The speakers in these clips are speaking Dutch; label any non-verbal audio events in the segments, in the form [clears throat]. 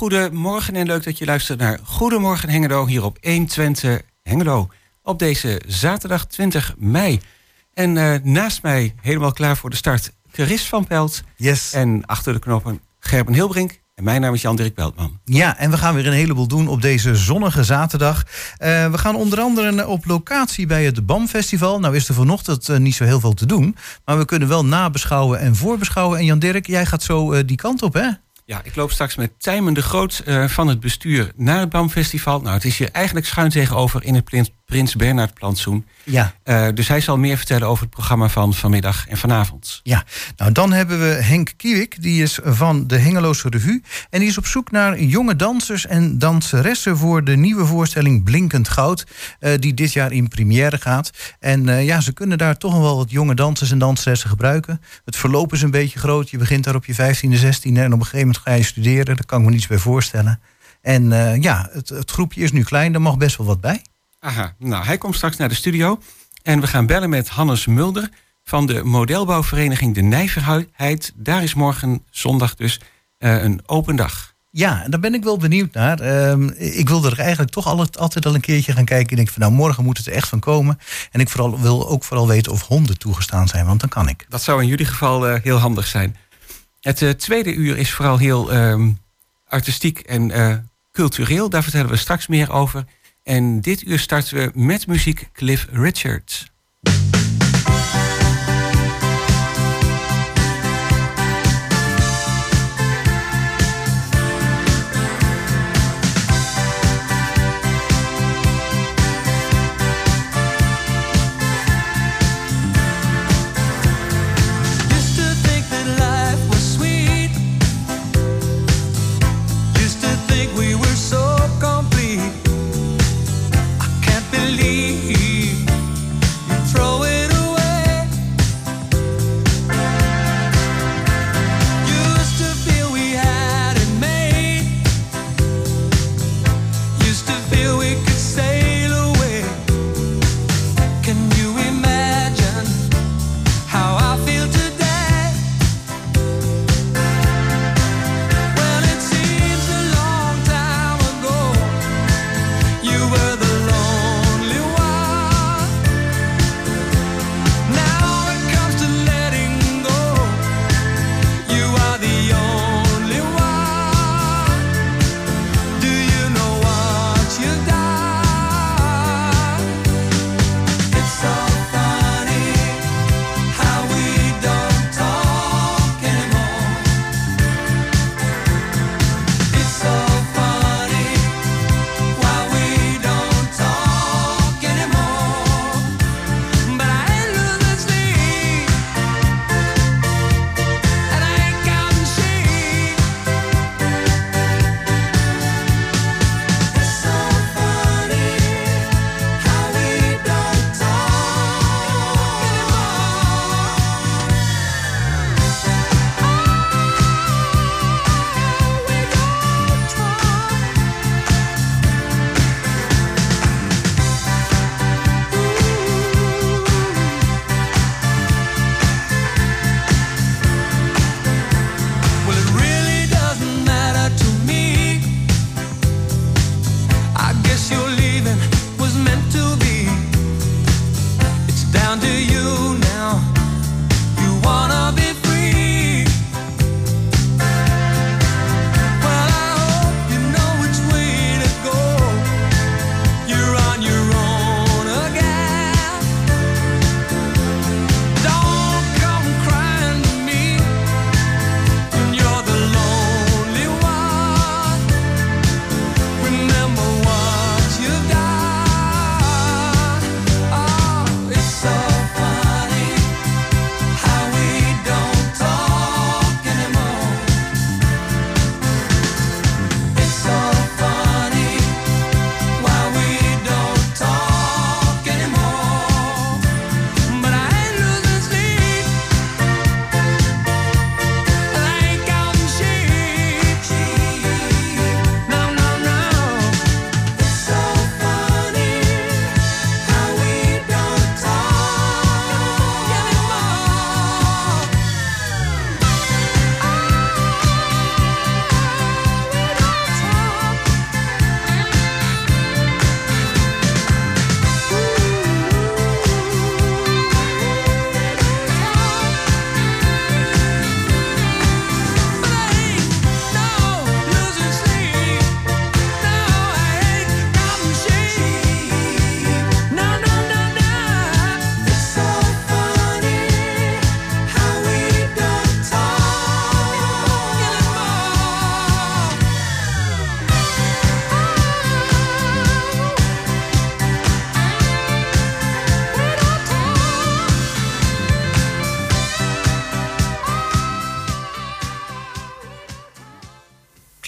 goedemorgen en leuk dat je luistert naar Goedemorgen Hengelo hier op 120 Hengelo. Op deze zaterdag 20 mei. En uh, naast mij, helemaal klaar voor de start, Chris van Pelt. Yes. En achter de knoppen Gerben Hilbrink. En mijn naam is Jan-Dirk Beltman. Ja, en we gaan weer een heleboel doen op deze zonnige zaterdag. Uh, we gaan onder andere op locatie bij het BAM-festival. Nou is er vanochtend uh, niet zo heel veel te doen. Maar we kunnen wel nabeschouwen en voorbeschouwen. En Jan-Dirk, jij gaat zo die kant op, hè? Ja, ik loop straks met Tijmen de Groot uh, van het bestuur naar het BAM-festival. Nou, het is hier eigenlijk schuin tegenover in het Prins Bernhard plantsoen. Ja. Uh, dus hij zal meer vertellen over het programma van vanmiddag en vanavond. Ja, nou dan hebben we Henk Kiewik, die is van de Hengeloze Revue. En die is op zoek naar jonge dansers en danseressen voor de nieuwe voorstelling Blinkend Goud. Uh, die dit jaar in première gaat. En uh, ja, ze kunnen daar toch wel wat jonge dansers en danseressen gebruiken. Het verloop is een beetje groot. Je begint daar op je 15e, 16e en op een gegeven moment ga je studeren. Daar kan ik me niets bij voorstellen. En ja, het, het groepje is nu klein, er mag best wel wat bij. Aha, nou, hij komt straks naar de studio. En we gaan bellen met Hannes Mulder van de modelbouwvereniging De Nijverheid. Daar is morgen zondag dus uh, een open dag. Ja, daar ben ik wel benieuwd naar. Uh, ik wilde er eigenlijk toch altijd, al een keertje gaan kijken. En ik denk van nou, morgen moet het er echt van komen. En ik vooral, wil ook vooral weten of honden toegestaan zijn, want dan kan ik. Dat zou in jullie geval uh, heel handig zijn. Het uh, tweede uur is vooral heel ehm, artistiek en cultureel. Daar vertellen we straks meer over. En dit uur starten we met muziek Cliff Richards.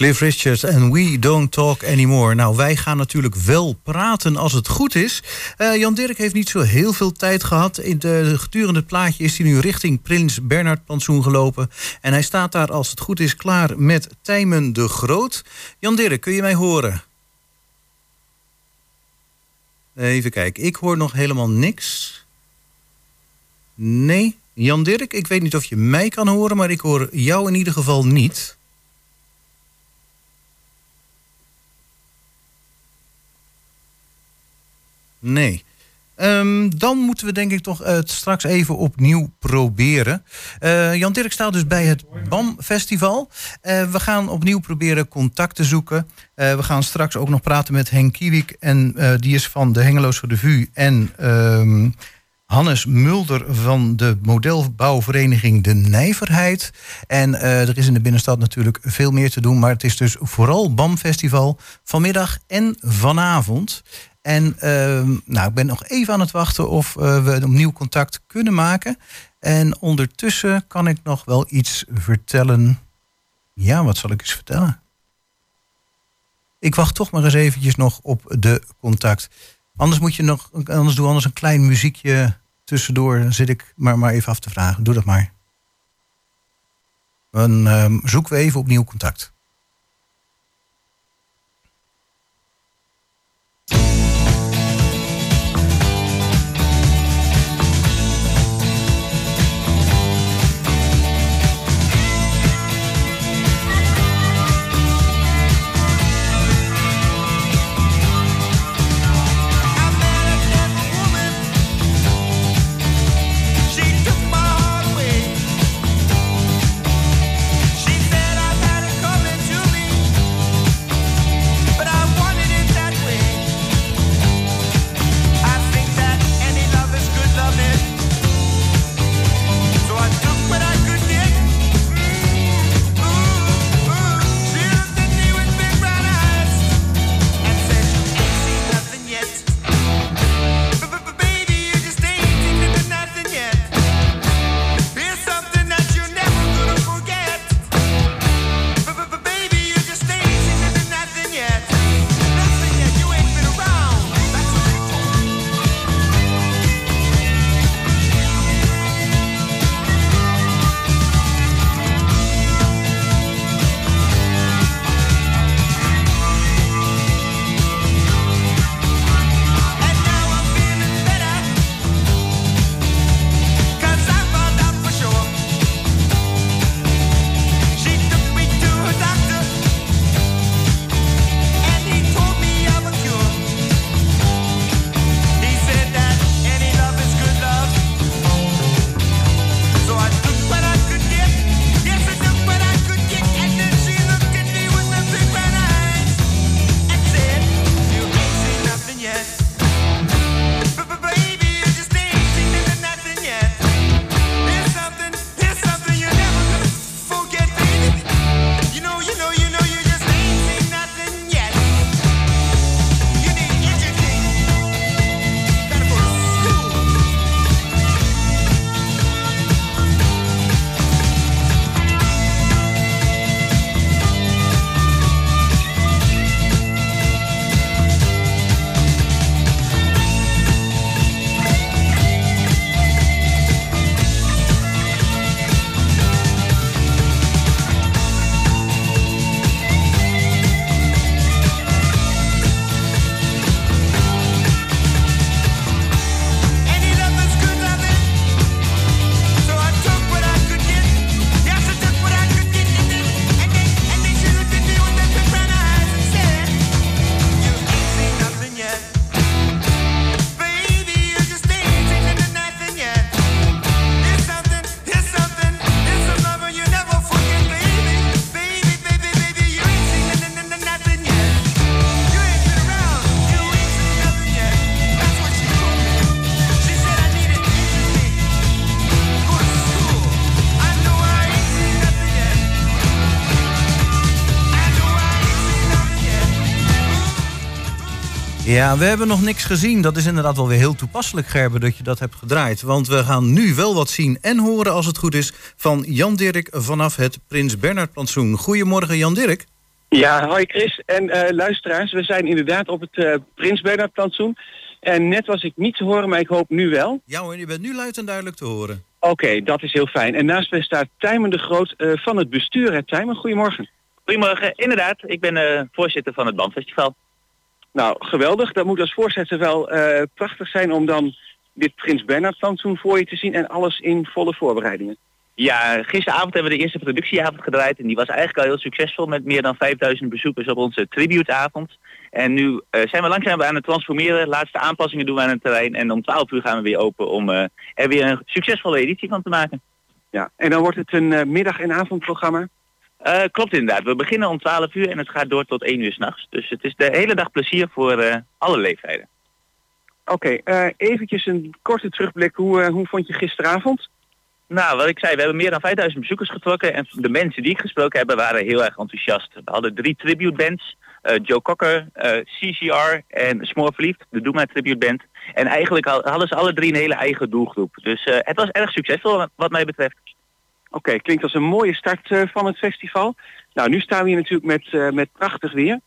Cliff Richards en We Don't Talk Anymore. Nou, wij gaan natuurlijk wel praten als het goed is. Uh, Jan Dirk heeft niet zo heel veel tijd gehad. In de, gedurende het plaatje is hij nu richting Prins Bernhard Plantsoen gelopen. En hij staat daar als het goed is klaar met Tijmen de Groot. Jan Dirk, kun je mij horen? Even kijken, ik hoor nog helemaal niks. Nee, Jan Dirk, ik weet niet of je mij kan horen, maar ik hoor jou in ieder geval niet. Nee. Um, dan moeten we denk ik toch het straks even opnieuw proberen. Uh, Jan Dirk staat dus bij het BAM Festival. Uh, we gaan opnieuw proberen contact te zoeken. We gaan straks ook nog praten met Henk Kiewik. En die is van de Hengeloze Revue. En um, Hannes Mulder van de modelbouwvereniging De Nijverheid. En er is in de binnenstad natuurlijk veel meer te doen. Maar het is dus vooral BAM Festival vanmiddag en vanavond. En uh, nou, ik ben nog even aan het wachten of uh, we opnieuw contact kunnen maken. En ondertussen kan ik nog wel iets vertellen. Ja, wat zal ik eens vertellen? Ik wacht toch maar eens eventjes nog op de contact. Anders moet je nog, anders doe anders een klein muziekje tussendoor. Dan zit ik maar, maar even af te vragen. Doe dat maar. Dan uh, zoeken we even opnieuw contact. Ja, we hebben nog niks gezien. Dat is inderdaad wel weer heel toepasselijk, Gerben, dat je dat hebt gedraaid. Want we gaan nu wel wat zien en horen, als het goed is... van Jan Dirk vanaf het Prins Bernhard Plantsoen. Goedemorgen, Jan Dirk. Ja, hoi Chris en uh, luisteraars. We zijn inderdaad op het uh, Prins Bernhard plantsoen. En net was ik niet te horen, maar ik hoop nu wel. Ja hoor, je bent nu luid en duidelijk te horen. Oké, dat is heel fijn. En naast mij staat Tijmen de Groot uh, van het bestuur. Tijmen, goedemorgen. Goedemorgen, inderdaad. Ik ben voorzitter van het Bandfestival. Nou, geweldig. Dat moet als voorzitter wel prachtig zijn om dan dit Prins Bernhard plantsoen voor je te zien en alles in volle voorbereidingen. Ja, gisteravond hebben we de eerste productieavond gedraaid en die was eigenlijk al heel succesvol met meer dan 5000 bezoekers op onze tributeavond. En nu uh, zijn we langzaam aan het transformeren, laatste aanpassingen doen we aan het terrein en om 12 uur gaan we weer open om uh, er weer een succesvolle editie van te maken. Ja, en dan wordt het een middag- en avondprogramma? Klopt inderdaad. We beginnen om 12 uur en het gaat door tot 1 uur s'nachts. Dus het is de hele dag plezier voor alle leeftijden. Oké, okay, eventjes een korte terugblik. Hoe, hoe vond je gisteravond? Nou, wat ik zei, we hebben meer dan 5000 bezoekers getrokken en de mensen die ik gesproken heb waren heel erg enthousiast. We hadden drie tribute bands, Joe Cocker, CCR en Smoor Verliefd, de Doe tribute band. En eigenlijk hadden ze alle drie een hele eigen doelgroep. Dus het was erg succesvol wat mij betreft. Oké, okay, klinkt als een mooie start van het festival. Nou, nu staan we hier natuurlijk met, met prachtig weer.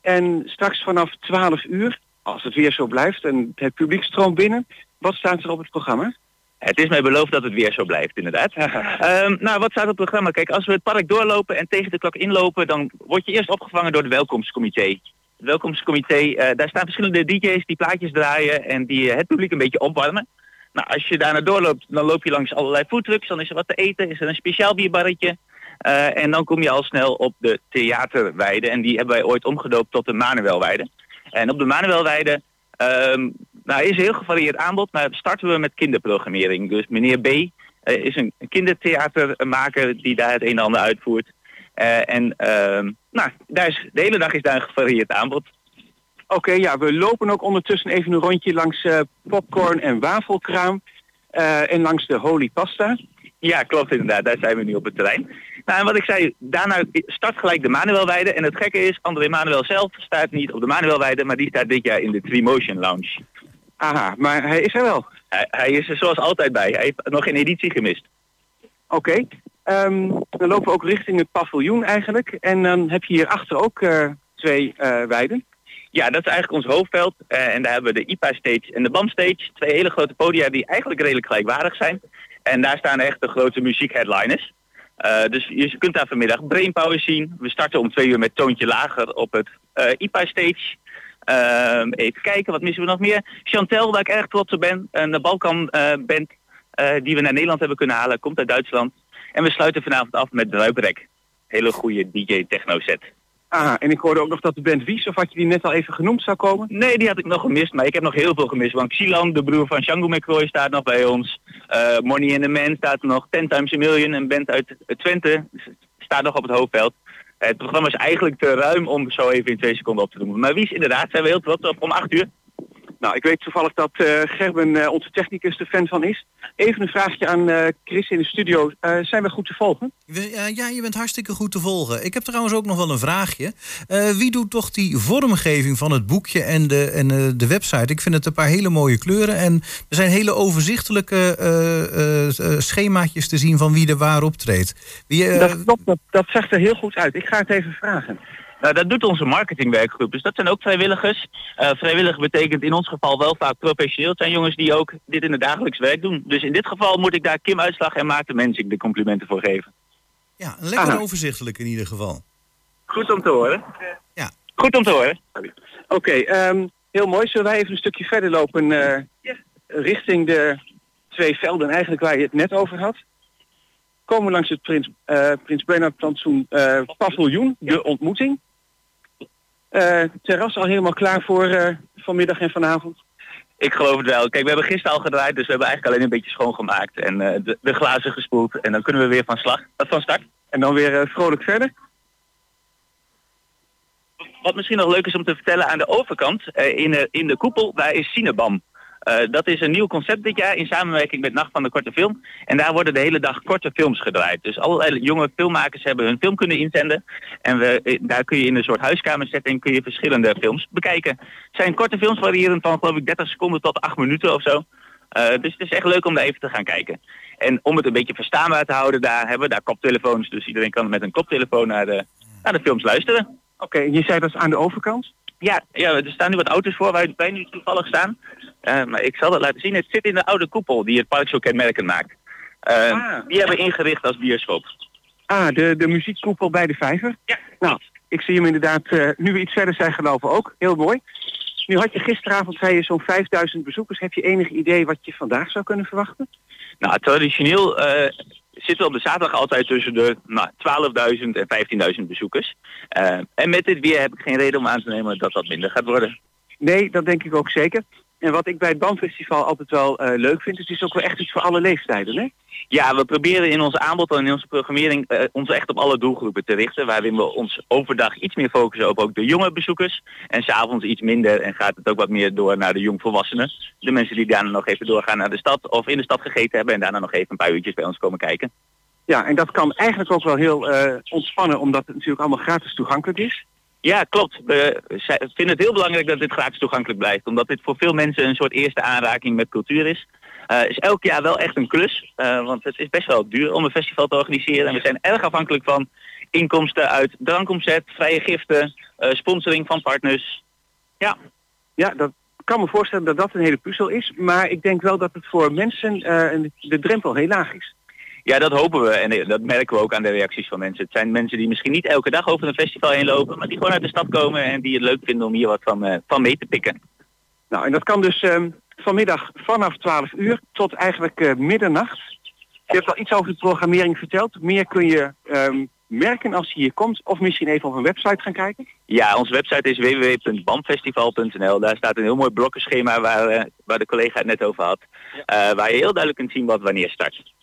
En straks vanaf 12 uur, als het weer zo blijft en het publiek stroomt binnen, wat staat er op het programma? Het is mij beloofd dat het weer zo blijft, inderdaad. um, [laughs] nou, wat staat op het programma? Kijk, als we het park doorlopen en tegen de klok inlopen, dan word je eerst opgevangen door het welkomstcomité. Het welkomstcomité, uh, daar staan verschillende DJ's die plaatjes draaien en die het publiek een beetje opwarmen. Nou, als je daar naar doorloopt, dan loop je langs allerlei foodtrucks, dan is er wat te eten, is er een speciaal bierbarretje. Uh, en dan kom je al snel op de theaterweide en die hebben wij ooit omgedoopt tot de Manuelweide. En op de Manuelweide um, nou, is heel gevarieerd aanbod, maar starten we met kinderprogrammering. Dus meneer B uh, is een kindertheatermaker die daar het een en ander uitvoert. Uh, en uh, nou, daar is, de hele dag is daar een gevarieerd aanbod. Oké, okay, ja, we lopen ook ondertussen even een rondje langs uh, popcorn en wafelkraam en langs de Holy Pasta. Ja, klopt inderdaad. Daar zijn we nu op het terrein. Nou, en wat ik zei, daarna start gelijk de Manuelweide. En het gekke is, André Manuel zelf staat niet op de Manuelweide, maar die staat dit jaar in de Three Motion Lounge. Aha, maar hij is er wel. Hij, hij is er zoals altijd bij. Hij heeft nog geen editie gemist. Oké. Okay. Um, dan lopen we ook richting het paviljoen eigenlijk. En dan heb je hierachter ook uh, twee uh, weiden. Ja, dat is eigenlijk ons hoofdveld. Uh, en daar hebben we de IPA-stage en de BAM-stage. Twee hele grote podia die eigenlijk redelijk gelijkwaardig zijn. En daar staan echt de grote muziekheadliners. Uh, dus je kunt daar vanmiddag Brainpower zien. We starten om twee uur met Toontje Lager op het uh, IPA-stage. Uh, even kijken, wat missen we nog meer? Chantel, waar ik erg trots op ben. Een Balkan-band die we naar Nederland hebben kunnen halen. Komt uit Duitsland. En we sluiten vanavond af met Druiprek. Hele goede DJ-techno-set. Ah, en ik hoorde ook nog dat de band Wies, of had je die net al even genoemd, zou komen? Nee, die had ik nog gemist, maar ik heb nog heel veel gemist. Want Xilan, de broer van Shango McCroy, staat nog bij ons. Uh, Money in the Man staat nog. Ten Times a Million, een band uit Twente, staat nog op het hoofdveld. Uh, het programma is eigenlijk te ruim om zo even in twee seconden op te doen. Maar Wies, inderdaad, zijn we heel trots op om acht uur. Nou, ik weet toevallig dat uh, Gerben, uh, onze technicus, er fan van is. Even een vraagje aan uh, Chris in de studio. zijn we goed te volgen? Ja, je bent hartstikke goed te volgen. Ik heb trouwens ook nog wel een vraagje. wie doet toch die vormgeving van het boekje en, de, en de website? Ik vind het een paar hele mooie kleuren. En er zijn hele overzichtelijke schemaatjes te zien van wie er waar optreedt. Wie, dat, dat, dat zegt er heel goed uit. Ik ga het even vragen. Nou, dat doet onze marketingwerkgroep. Dus dat zijn ook vrijwilligers. Uh, vrijwillig betekent in ons geval wel vaak professioneel. Het zijn jongens die ook dit in het dagelijks werk doen. Dus in dit geval moet ik daar Kim Uitslag en Maarten Mensik de complimenten voor geven. Ja, lekker Aha. overzichtelijk in ieder geval. Goed om te horen. Ja. Goed om te horen. Oké, okay, um, heel mooi. Zullen wij even een stukje verder lopen uh, yeah. richting de twee velden eigenlijk waar je het net over had? Komen langs het Prins, uh, Prins Bernhard plantsoen paviljoen, de ontmoeting. Uh, terras al helemaal klaar voor uh, vanmiddag en vanavond? Ik geloof het wel. Kijk, we hebben gisteren al gedraaid, dus we hebben eigenlijk alleen een beetje schoongemaakt. En uh, de, de, glazen gespoeld. En dan kunnen we weer van, slag, van start. En dan weer vrolijk verder? Wat misschien nog leuk is om te vertellen aan de overkant, in, in de koepel, daar is Cinebam. Uh, dat is een nieuw concept dit jaar in samenwerking met Nacht van de Korte Film. En daar worden de hele dag korte films gedraaid. Dus allerlei jonge filmmakers hebben hun film kunnen inzenden. En we, eh, daar kun je in een soort huiskamersetting kun je verschillende films bekijken. Het zijn korte films variërend van geloof ik 30 seconden tot 8 minuten of zo. Dus het is echt leuk om daar even te gaan kijken. En om het een beetje verstaanbaar te houden, daar hebben we daar koptelefoons. Dus iedereen kan met een koptelefoon naar de naar de films luisteren. Oké, je zei dat is aan de overkant? Ja, ja, er staan nu wat auto's voor waar wij nu toevallig staan. Eh, maar ik zal dat laten zien. Het zit in de oude koepel die het park zo kenmerkend maakt. Eh, Ah. Die hebben we ingericht als bioscoop. Ah, de, de muziekkoepel bij de vijver. Ja, Nou, ik zie hem inderdaad eh, nu we iets verder zijn gelopen ook. Heel mooi. Nu had je gisteravond, zei je, zo'n 5000 bezoekers. Heb je enig idee wat je vandaag zou kunnen verwachten? Nou, traditioneel eh, zitten we op de zaterdag altijd tussen de nou, 12.000 en 15.000 bezoekers. Eh, en met dit weer heb ik geen reden om aan te nemen dat dat minder gaat worden. Nee, dat denk ik ook zeker. En wat ik bij het BAM-festival altijd wel eh, leuk vind, het is ook wel echt iets voor alle leeftijden, hè? Ja, we proberen in ons aanbod en in onze programmering eh, ons echt op alle doelgroepen te richten. Waarin we ons overdag iets meer focussen op ook de jonge bezoekers. En s'avonds iets minder en gaat het ook wat meer door naar de jongvolwassenen. De mensen die daarna nog even doorgaan naar de stad of in de stad gegeten hebben en daarna nog even een paar uurtjes bij ons komen kijken. Ja, en dat kan eigenlijk ook wel heel eh, ontspannen, omdat het natuurlijk allemaal gratis toegankelijk is. Ja, klopt. We vinden het heel belangrijk dat dit gratis toegankelijk blijft. Omdat dit voor veel mensen een soort eerste aanraking met cultuur is. Eh is elk jaar wel echt een klus. eh, want het is best wel duur om een festival te organiseren. En we zijn erg afhankelijk van inkomsten uit drankomzet, vrije giften, eh, sponsoring van partners. Ja, Ja, dat kan me voorstellen dat dat een hele puzzel is. Maar ik denk wel dat het voor mensen de drempel heel laag is. Ja, dat hopen we. En eh, dat merken we ook aan de reacties van mensen. Het zijn mensen die misschien niet elke dag over een festival heen lopen. Maar die gewoon uit de stad komen en die het leuk vinden om hier wat van, eh, van mee te pikken. Nou, en dat kan dus ehm, vanmiddag vanaf 12 uur tot eigenlijk eh, middernacht. Je hebt al iets over de programmering verteld. Meer kun je ehm, merken als je hier komt. Of misschien even op een website gaan kijken. Ja, onze website is www.bamfestival.nl. Daar staat een heel mooi blokkenschema waar, waar de collega het net over had. Waar je heel duidelijk kunt zien wat wanneer start.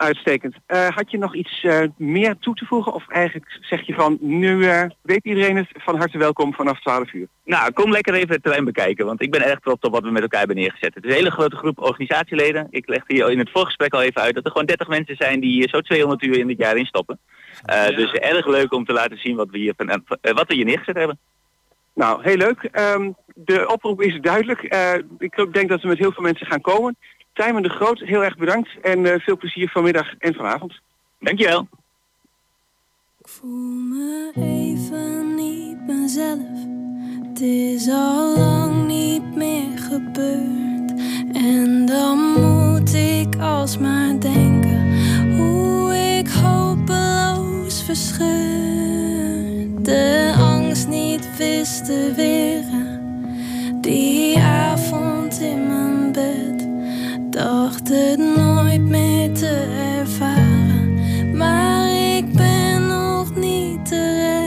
Uitstekend. Eh, had je nog iets eh, meer toe te voegen? Of eigenlijk zeg je van, nu eh, weet iedereen het, van harte welkom vanaf 12 uur. Nou, kom lekker even het terrein bekijken, want ik ben erg trots op wat we met elkaar hebben neergezet. Het is een hele grote groep organisatieleden. Ik legde hier in het voorgesprek al even uit dat er gewoon 30 mensen zijn die hier zo 200 uur in dit jaar in stoppen. Eh, Dus erg leuk om te laten zien wat we hier, van, wat we hier neergezet hebben. Nou, heel leuk. Ehm, de oproep is duidelijk. Ik denk dat we met heel veel mensen gaan komen. Tijmen de Groot, heel erg bedankt. En eh, veel plezier vanmiddag en vanavond. Dankjewel. Ik voel me even niet mezelf. Het is al lang niet meer gebeurd. En dan moet ik alsmaar denken hoe ik hopeloos verscheurd de angst niet wist te weren. Die avond in mijn bed dacht het nooit meer te ervaren. Maar ik ben nog niet terecht.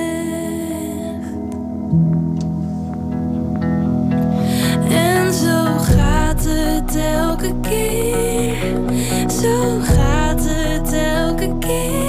En zo gaat het elke keer. Zo gaat het elke keer.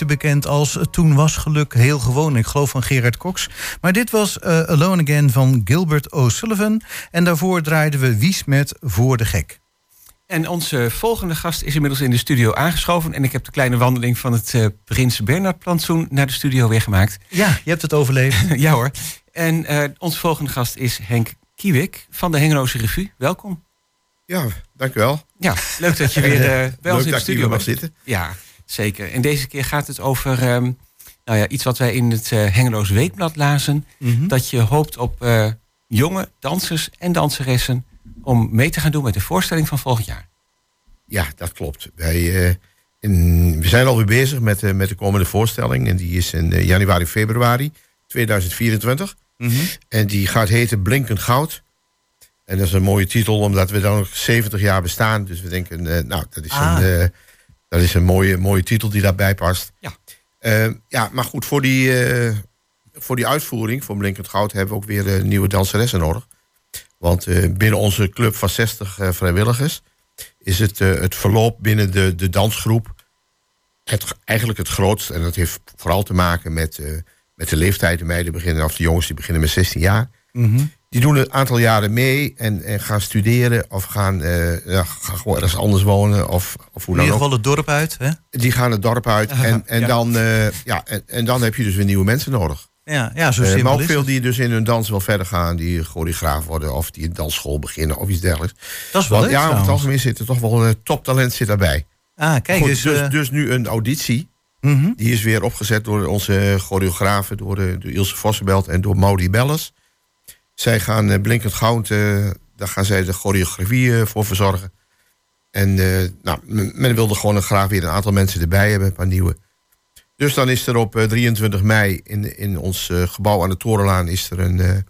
Beter bekend als Toen was geluk heel gewoon. Ik geloof van Gerard Cox. Maar dit was eh, Alone Again van Gilbert O'Sullivan. En daarvoor draaiden we Wies met Voor de Gek. En onze volgende gast is inmiddels in de studio aangeschoven. En ik heb de kleine wandeling van het eh, Prins Bernhard plantsoen naar de studio weer gemaakt. Ja, je hebt het overleefd. [laughs] ja hoor. En eh, onze volgende gast is Henk Kiewik van de Hengeloze Revue. Welkom. Ja, dank u wel. Ja, leuk dat je weer eh, bij Leuk ons in de studio mag bent. zitten. Ja, zeker. En deze keer gaat het over ehm, nou ja, iets wat wij in het eh Hengeloos Weekblad lazen. Mhm. Dat je hoopt op eh, jonge dansers en danseressen om mee te gaan doen met de voorstelling van volgend jaar. Ja, dat klopt. Wij, eh, in- we zijn alweer bezig met, met de komende voorstelling. En die is in januari, februari 2024. Mhm. En die gaat heten Blinkend Goud. En dat is een mooie titel, omdat we dan nog 70 jaar bestaan. Dus we denken, nou, dat is, Ah. een, dat is een mooie, mooie titel die daarbij past. Ja. Eh, ja, maar goed, voor die, eh, voor die uitvoering van Blinkend Goud hebben we ook weer eh, nieuwe danseressen nodig. Want binnen onze club van 60 eh, vrijwilligers is het, het verloop binnen de, de dansgroep het, eigenlijk het grootst. En dat heeft vooral te maken met, met de leeftijd. De meiden beginnen, of de jongens die beginnen met 16 jaar. Mhm. Die doen een aantal jaren mee en, en gaan studeren of gaan, eh, ja, gaan gewoon ergens anders wonen. Of, of hoe In dan ieder ook. geval het dorp uit. Hè? Die gaan het dorp uit [laughs] en, en, ja. dan, eh, ja, en, en dan heb je dus weer nieuwe mensen nodig. Ja, ja zo simpel maar ook veel die dus in hun dans wel verder gaan, die choreograaf worden of die een dansschool beginnen of iets dergelijks. Dat is wel Want leuk ja, over het algemeen zit er toch wel een toptalent zit daarbij. Ah, kijk, Goed, dus, dus, dus nu een auditie. Mhm. Die is weer opgezet door onze choreografen, door, de, door Ilse Vossenbelt en door Maudie Bellers. Zij gaan eh, Blinkend Goud, eh, daar gaan zij de choreografie eh, voor verzorgen. En nou, men wilde gewoon graag weer een aantal mensen erbij hebben, een paar nieuwe. Dus dan is er op eh, 23 mei in, in ons gebouw aan de Torenlaan is er een,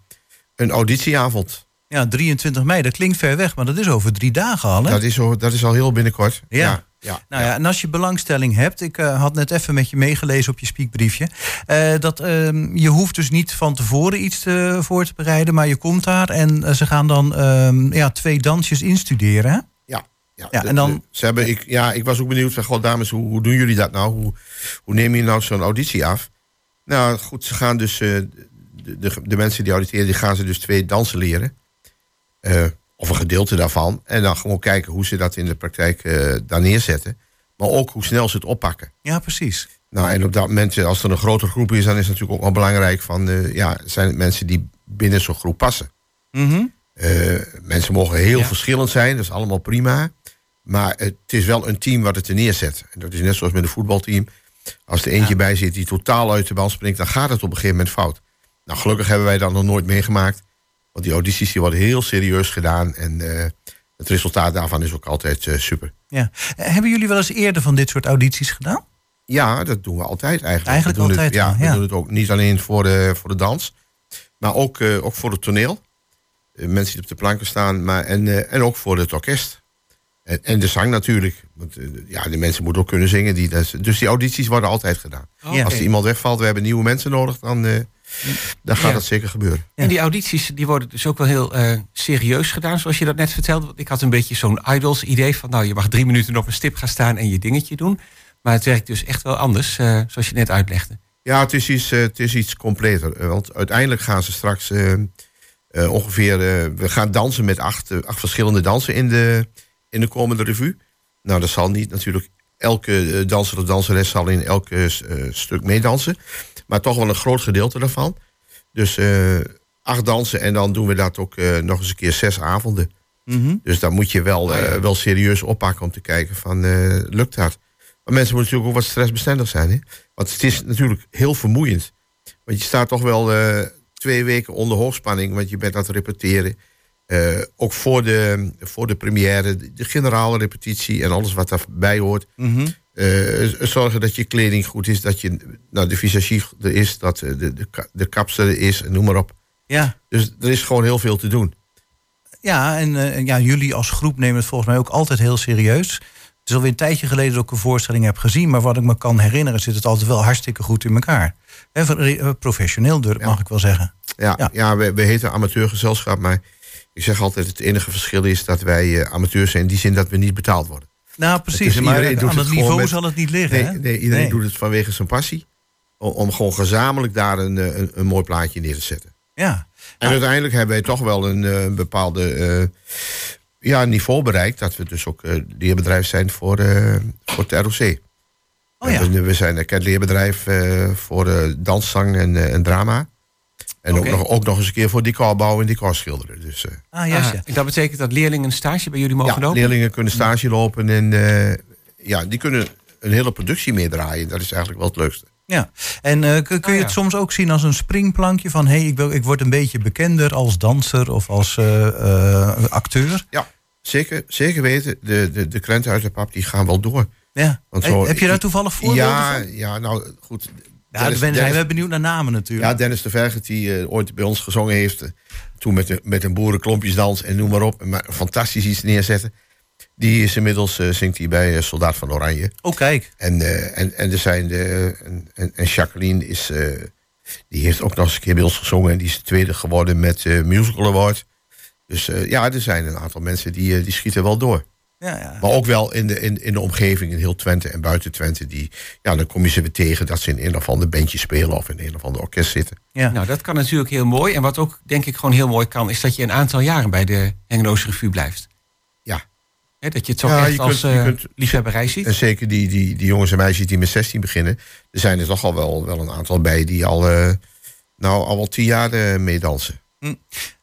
een auditieavond. Ja, 23 mei, dat klinkt ver weg, maar dat is over drie dagen al. Hè? Dat is, al- dat is al heel binnenkort. Ja. ja, ja. Nou ja, en als je belangstelling hebt, ik eh, had net even met je meegelezen op je speakbriefje, eh, dat ehm, je hoeft dus niet van tevoren iets te, voor te bereiden, maar je komt daar en eh, ze gaan dan ehm, ja, twee dansjes instuderen. Hè? Ja, ja, Ja, de- en dan- ze hebben, ik, ja, ik was ook benieuwd van, god dames, hoe, hoe doen jullie dat nou? Hoe, hoe neem je nou zo'n auditie af? Nou goed, ze gaan dus, eh, de, de, de mensen die auditeren, die gaan ze dus twee dansen leren. Of een gedeelte daarvan. En dan gewoon kijken hoe ze dat in de praktijk eh, daar neerzetten. Maar ook hoe snel ze het oppakken. Ja, precies. Nou, en op dat moment, eh, als er een grotere groep is, dan is het natuurlijk ook wel belangrijk van, eh, ja, zijn het mensen die binnen zo'n groep passen? Mhm. Eh, mensen mogen heel Ja. verschillend zijn, dat is allemaal prima. Maar het is wel een team wat het er neerzet. En dat is net zoals met een voetbalteam. Als er eentje bij zit die totaal uit de bal springt, dan gaat het op een gegeven moment fout. Nou, gelukkig hebben wij dat nog nooit meegemaakt. Want die audities die worden heel serieus gedaan. En eh, het resultaat daarvan is ook altijd eh, super. Ja. Hebben jullie wel eens eerder van dit soort audities gedaan? Ja, dat doen we altijd eigenlijk. Eigenlijk we doen altijd Het, ja, we doen het ook niet alleen voor de, voor de dans. Maar ook, eh, ook voor het toneel. Mensen die op de planken staan. Maar, en, en ook voor het orkest. En, en de zang natuurlijk. Want ja, de mensen moeten ook kunnen zingen. Die, dus die audities worden altijd gedaan. Ja. Als er iemand wegvalt, we hebben nieuwe mensen nodig, dan, dan gaat Ja. dat zeker gebeuren. En die audities die worden dus ook wel heel eh, serieus gedaan, zoals je dat net vertelde. Want ik had een beetje zo'n idols idee van, nou, je mag drie minuten op een stip gaan staan en je dingetje doen. Maar het werkt dus echt wel anders, eh, zoals je net uitlegde. Ja, het is iets, eh, het is iets completer. Want uiteindelijk gaan ze straks ongeveer... we gaan dansen met acht, acht verschillende dansen in de, in de komende revue. Nou, dat zal niet natuurlijk... Elke danser of danseres zal in elk stuk meedansen. Maar toch wel een groot gedeelte daarvan. Dus eh, acht dansen en dan doen we dat ook eh, nog eens een keer zes avonden. Mhm. Dus dan moet je wel, eh, wel serieus oppakken om te kijken van, lukt dat? Maar mensen moeten natuurlijk ook wat stressbestendig zijn. Hè? Want het is natuurlijk heel vermoeiend. Want je staat toch wel twee weken onder hoogspanning, want je bent aan het repeteren. Eh, ook voor de, voor de première, de, generale repetitie en alles wat daarbij hoort. Mhm. Eh, zorgen dat je kleding goed is, dat je, nou, de visagie er is, dat eh, de, de, de kapsel er is, en noem maar op. Ja. Dus er is gewoon heel veel te doen. Ja, en ja, jullie als groep nemen het volgens mij ook altijd heel serieus. Het is alweer een tijdje geleden dat ik een voorstelling heb gezien, maar wat ik me kan herinneren, zit het altijd wel hartstikke goed in elkaar. Eh, professioneel, durf- Ja. mag ik wel zeggen. Ja, Ja. ja. we, we heten amateurgezelschap, maar ik zeg altijd: het enige verschil is dat wij eh, amateurs zijn in die zin dat we niet betaald worden. Nou, precies. maar doet aan het niveau met- zal het niet liggen. Nee, nee iedereen Nee. doet het vanwege zijn passie. Om, om gewoon gezamenlijk daar een, eh, een, een mooi plaatje neer te zetten. Ja. En uiteindelijk hebben wij toch wel een eh, bepaalde ja, niveau bereikt. Dat we dus ook leerbedrijf zijn voor, voor het ROC. Oh ja. we, we zijn een leerbedrijf voor eh, danszang en, en drama. En ook, nog, ook nog eens een keer voor decorbouw en decorschilderen. Dus, eh, Ah, juist, Ah, ja. en dat betekent dat leerlingen een stage bij jullie mogen ja, lopen? leerlingen kunnen stage lopen en eh, ja, die kunnen een hele productie meedraaien. Dat is eigenlijk wel het leukste. ja. En eh, kun, kun je ja. het soms ook zien als een springplankje van... hé, hey, ik, wil- ik word een beetje bekender als danser of als eh, eh, acteur? Zeker, zeker weten, de, de, de krenten uit de pap die gaan wel door. Ja. Want Hey, zo- heb je daar toevallig voorbeelden Ja, van? ja, nou goed. Ja, Dennis- ben, Dennis- zijn we benieuwd naar namen natuurlijk. Ja, Dennis de Verget, die eh, ooit bij ons gezongen heeft. eh, toen met, de, met een boerenklompjesdans en noem maar op. Maar fantastisch iets neerzetten. Die is inmiddels, eh, zingt hij bij Soldaat van Oranje. Oh, kijk. En, en, en er zijn de. En, en, Jacqueline is. die heeft ook nog eens een keer bij ons gezongen. En die is de tweede geworden met Musical Award. Dus ja, er zijn een aantal mensen die, die schieten wel door. Ja, ja. Maar ook wel in de, in, in de omgeving, in heel Twente en buiten Twente. Die, ja, dan kom je ze weer tegen dat ze in een of ander bandje spelen of in een of ander orkest zitten. ja. Nou, dat kan natuurlijk heel mooi. En wat ook denk ik gewoon heel mooi kan, is dat je een aantal jaren bij de Hengeloze Revue blijft. Ja. Hè, dat je het toch Ja, echt als eh, kunt- liefhebberij ziet. En zeker die, die, die jongens en meisjes die met 16 beginnen. Er zijn er toch al wel, wel een aantal bij die al, eh, nou, al wel tien jaar eh, meedansen.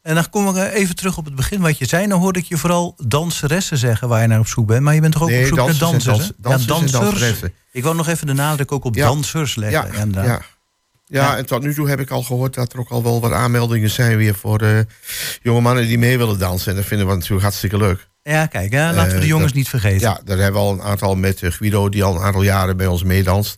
En dan komen we even terug op het begin wat je zei. Nou hoorde ik je vooral danseressen zeggen waar je naar op zoek bent. Maar je bent toch ook Nee, op zoek naar dansers en dansers? hè? dans- dansers en ja, danseressen. Ik wou nog even de nadruk ook op Ja. dansers leggen. Ja, inderdaad. ja. Ja, Ja. en tot nu toe heb ik al gehoord dat er ook al wel wat aanmeldingen zijn weer voor eh, jonge mannen die mee willen dansen. En dat vinden we natuurlijk hartstikke leuk. Ja, kijk, hè, laten we Eh, de jongens dat- niet vergeten. Ja, daar hebben we al een aantal met eh, Guido die al een aantal jaren bij ons meedanst.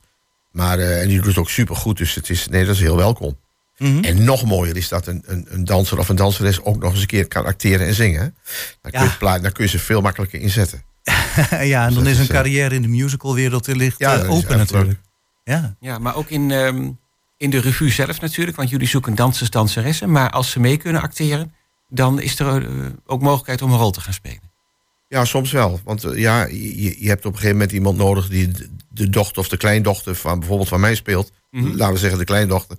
Maar, eh, en die doet het ook supergoed, dus het is, nee, dat is heel welkom. Mhm. En nog mooier is dat een, een, een danser of een danseres ook nog eens een keer kan acteren en zingen. Dan, kun je, dan kun je ze veel makkelijker inzetten. [laughs] ja, en dan dat is een eh, carrière in de musicalwereld er ligt Ja, eh, open natuurlijk. Ja. Ja, maar ook in, ehm, in de revue zelf natuurlijk. Want jullie zoeken dansers, danseressen. Maar als ze mee kunnen acteren, dan is er eh, ook mogelijkheid om een rol te gaan spelen. Ja, soms wel. Want ja, je, je hebt op een gegeven moment iemand nodig die de, dochter of de kleindochter van bijvoorbeeld van mij speelt. Mhm. Laten we zeggen de kleindochter.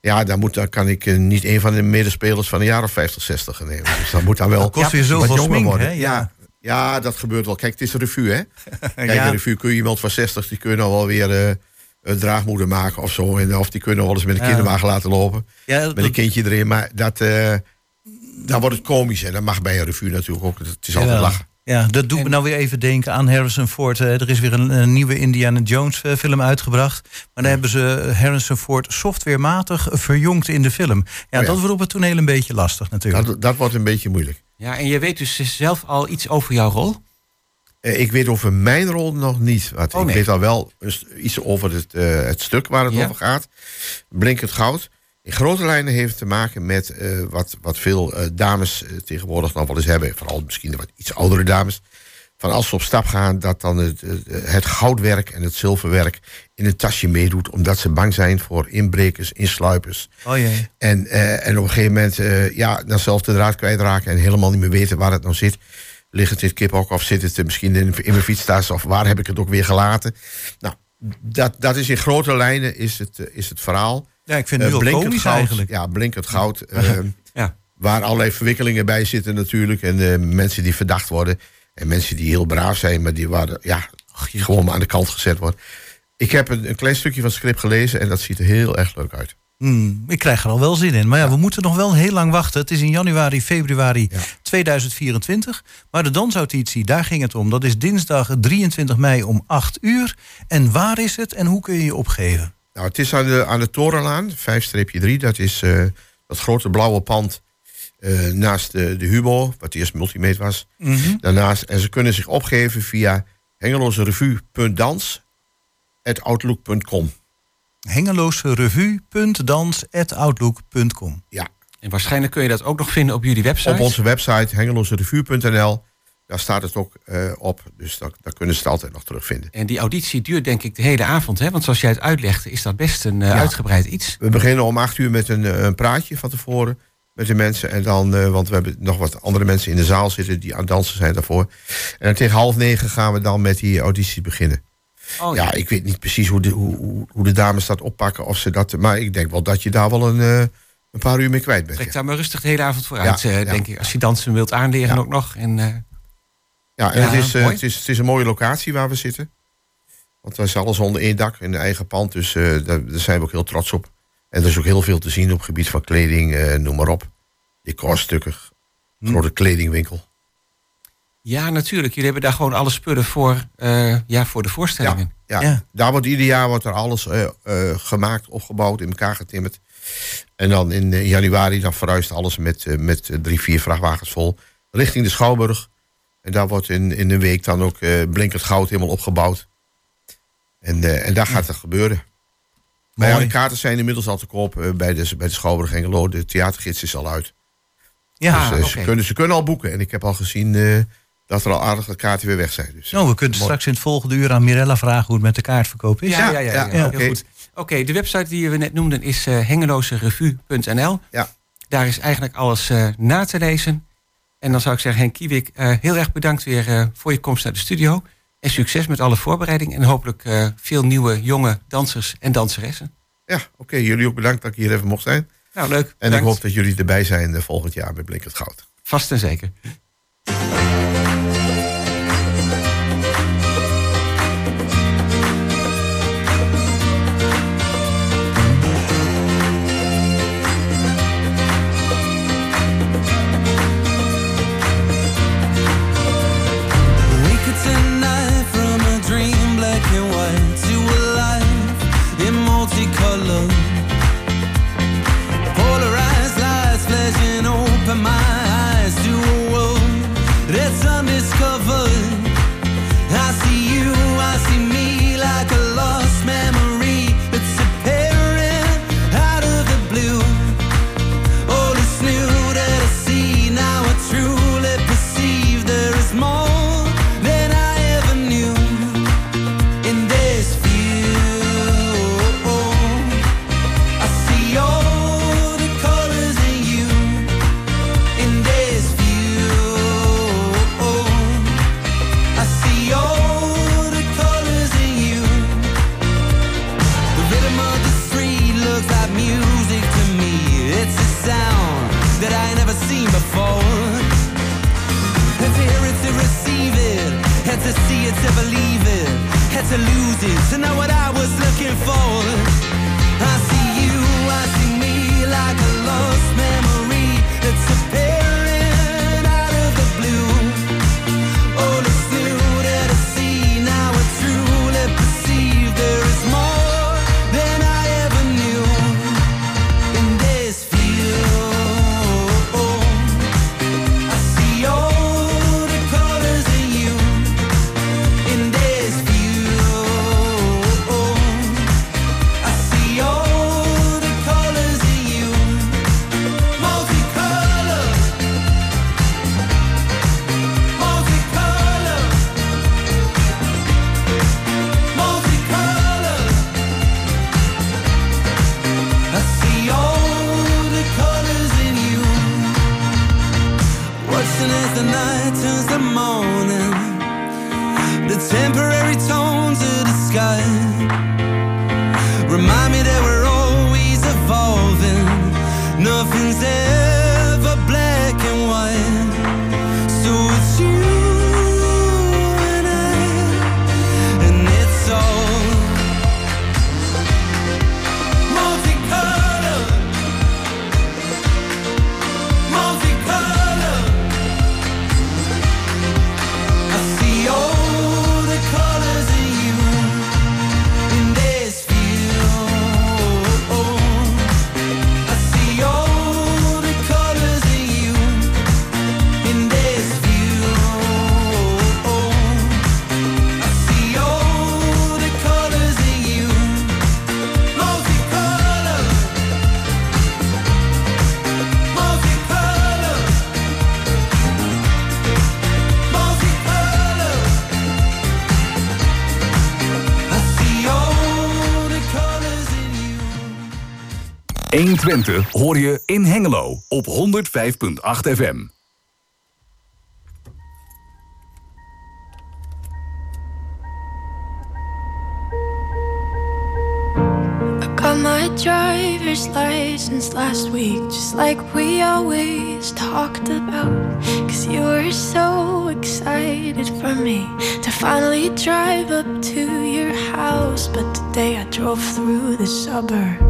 Ja, dan, moet, kan ik eh, niet een van de medespelers van een jaar of 50, 60 nemen. Dus dan moet dan wel Dat kost weer wat zoveel jonger worden. hè? Ja. Ja. Dat gebeurt wel. Kijk, het is een revue, hè? [laughs] Kijk, Ja. een revue kun je iemand van 60, die kun je nou wel weer eh, een draagmoeder maken of zo. En, of die kunnen wel eens met een Ja. kinderwagen laten lopen. Ja, Met een kindje erin. Maar dat, eh, dan wordt het komisch. En dat mag bij een revue natuurlijk ook. Het is altijd lachen. Ja, dat doet me nou weer even denken aan Harrison Ford. Eh, Er is weer een, een nieuwe Indiana Jones eh, film uitgebracht. Maar dan hebben ze Harrison Ford softwarematig verjongd in de film. Ja, Oh ja. dat wordt op het toneel een beetje lastig natuurlijk. Dat, dat wordt een beetje moeilijk. Ja, en je weet dus zelf al iets over jouw rol. Eh, ik weet over mijn rol nog niet. Wat, Oh, ik nee. weet al wel iets over het, eh, het stuk waar het Ja. over gaat. Blinkend goud. In grote lijnen heeft het te maken met eh, wat, wat veel eh, dames eh, tegenwoordig nog wel eens hebben. Vooral misschien de wat iets oudere dames. Van als ze op stap gaan, dat dan het, het- goudwerk en het zilverwerk in een tasje meedoet. Omdat ze bang zijn voor inbrekers, insluipers. Oh jee. En, en op een gegeven moment, ja, dan zelf de draad kwijtraken en helemaal niet meer weten waar het nou zit. Ligt het in het kiphok of zit het misschien in, in mijn fietstas of waar heb ik het ook weer gelaten? Nou, dat, dat is in grote lijnen is het, is het verhaal. Ja, ik vind Eh, het nu al blinkend komisch goud, eigenlijk. Ja, blinkend goud. [laughs] eh, Ja. Waar allerlei verwikkelingen bij zitten natuurlijk. En eh, mensen die verdacht worden. En mensen die heel braaf zijn, maar die waren, ja, gewoon maar aan de kant gezet worden. Ik heb een, een klein stukje van het script gelezen en dat ziet er heel erg leuk uit. Hmm, ik krijg er al wel zin in. Maar ja, we moeten nog wel heel lang wachten. Het is in januari, februari Ja. 2024. Maar de dansauditie, daar ging het om. Dat is dinsdag 23 mei om 8 uur. En waar is het en hoe kun je je opgeven? Nou, het is aan de, aan de Torenlaan, 5-3. Dat is eh, dat grote blauwe pand eh, naast de, de Hubo, wat eerst Multimate was. Mhm. Daarnaast, en ze kunnen zich opgeven via hengeloze-revue.dans.outlook.com. Hengeloze revue.dans.outlook.com. Ja, En waarschijnlijk kun je dat ook nog vinden op jullie website. op onze website hengeloze-revue.nl. Daar staat het ook eh, op, dus daar, daar kunnen ze het altijd nog terugvinden. En die auditie duurt denk ik de hele avond. Hè? Want zoals jij het uitlegde, is dat best een eh, uitgebreid iets. We beginnen om acht uur met een, eh, een praatje van tevoren met de mensen. En dan, want we hebben nog wat andere mensen in de zaal zitten die aan het dansen zijn daarvoor. En tegen half negen gaan we dan met die auditie beginnen. Oh, Ja, ik weet niet precies hoe de, hoe, hoe- de dames dat oppakken. Of ze dat, maar ik denk wel dat je daar wel een, een paar uur mee kwijt bent. Trek Ja, daar maar rustig de hele avond vooruit, Ja, denk ik. Als je dansen wilt aanleren ook nog. En, ja en Ja, het, is, eh, het, is, het is een mooie locatie waar we zitten. Want dat is alles onder één dak in een eigen pand. Dus eh, daar, daar zijn we ook heel trots op. En er is ook heel veel te zien op het gebied van kleding, eh, noem maar op. Decorstukken, grote kledingwinkel. ja, natuurlijk. Jullie hebben daar gewoon alle spullen voor, ja, voor de voorstellingen. Ja, Ja. daar wordt ieder jaar wordt er alles gemaakt, opgebouwd, in elkaar getimmerd. En dan in januari dan verhuist alles met, met drie, vier vrachtwagens vol richting de Schouwburg. En daar wordt in, in een week dan ook eh, blinkend goud helemaal opgebouwd. En, eh, en daar gaat het gebeuren. Maar ja, de kaarten zijn inmiddels al te koop eh, bij, de, bij de Schouwburg Hengelo. De theatergids is al uit. Ja, dus oké. ze, kunnen, ze kunnen al boeken. En ik heb al gezien eh, dat er al aardige kaarten weer weg zijn. Dus, nou, we kunnen mooi. straks in het volgende uur aan Mirella vragen hoe het met de kaartverkoop is. Ja, ja, ja. ja, ja, Heel goed. Oké, de website die we net noemden is hengeloze-revue.nl. Ja. Daar is eigenlijk alles eh, na te lezen. En dan zou ik zeggen, Henk Kiewik, eh, heel erg bedankt weer eh, voor je komst naar de studio. En succes met alle voorbereidingen. En hopelijk eh, veel nieuwe jonge dansers en danseressen. Ja, oké. jullie ook bedankt dat ik hier even mocht zijn. Nou, leuk. En Bedankt. ik hoop dat jullie erbij zijn volgend jaar met Blinkend Goud. Vast en zeker. to lose it, to know what I was looking for. 120 hoor je in Hengelo op 105.8 FM. Got my driver's license last week, just like we always talked about. Cause you were so excited for me to finally drive up to your house. But today I drove through the suburb.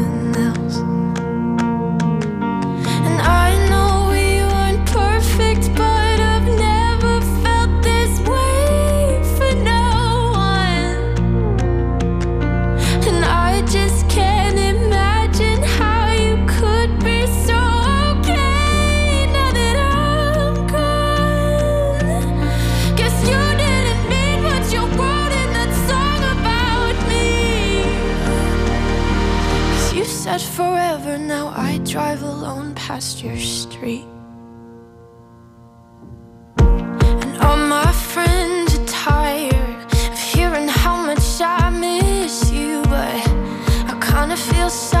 much forever. Now I drive alone past your street. And all my friends are tired of hearing how much I miss you But I kinda feel sad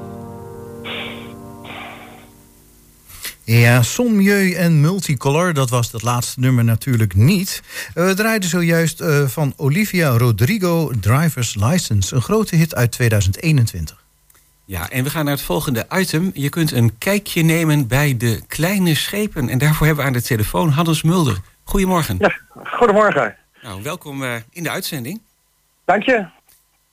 Ja, Sommieu en Multicolor, dat was dat laatste nummer natuurlijk niet. Eh, We draaiden zojuist eh, van Olivia Rodrigo Driver's License. Een grote hit uit 2021. Ja, en we gaan naar het volgende item. Je kunt een kijkje nemen bij de kleine schepen. En daarvoor hebben we aan de telefoon Hannes Mulder. Goedemorgen. Ja, goedemorgen. Nou, welkom eh, in de uitzending. Dank je.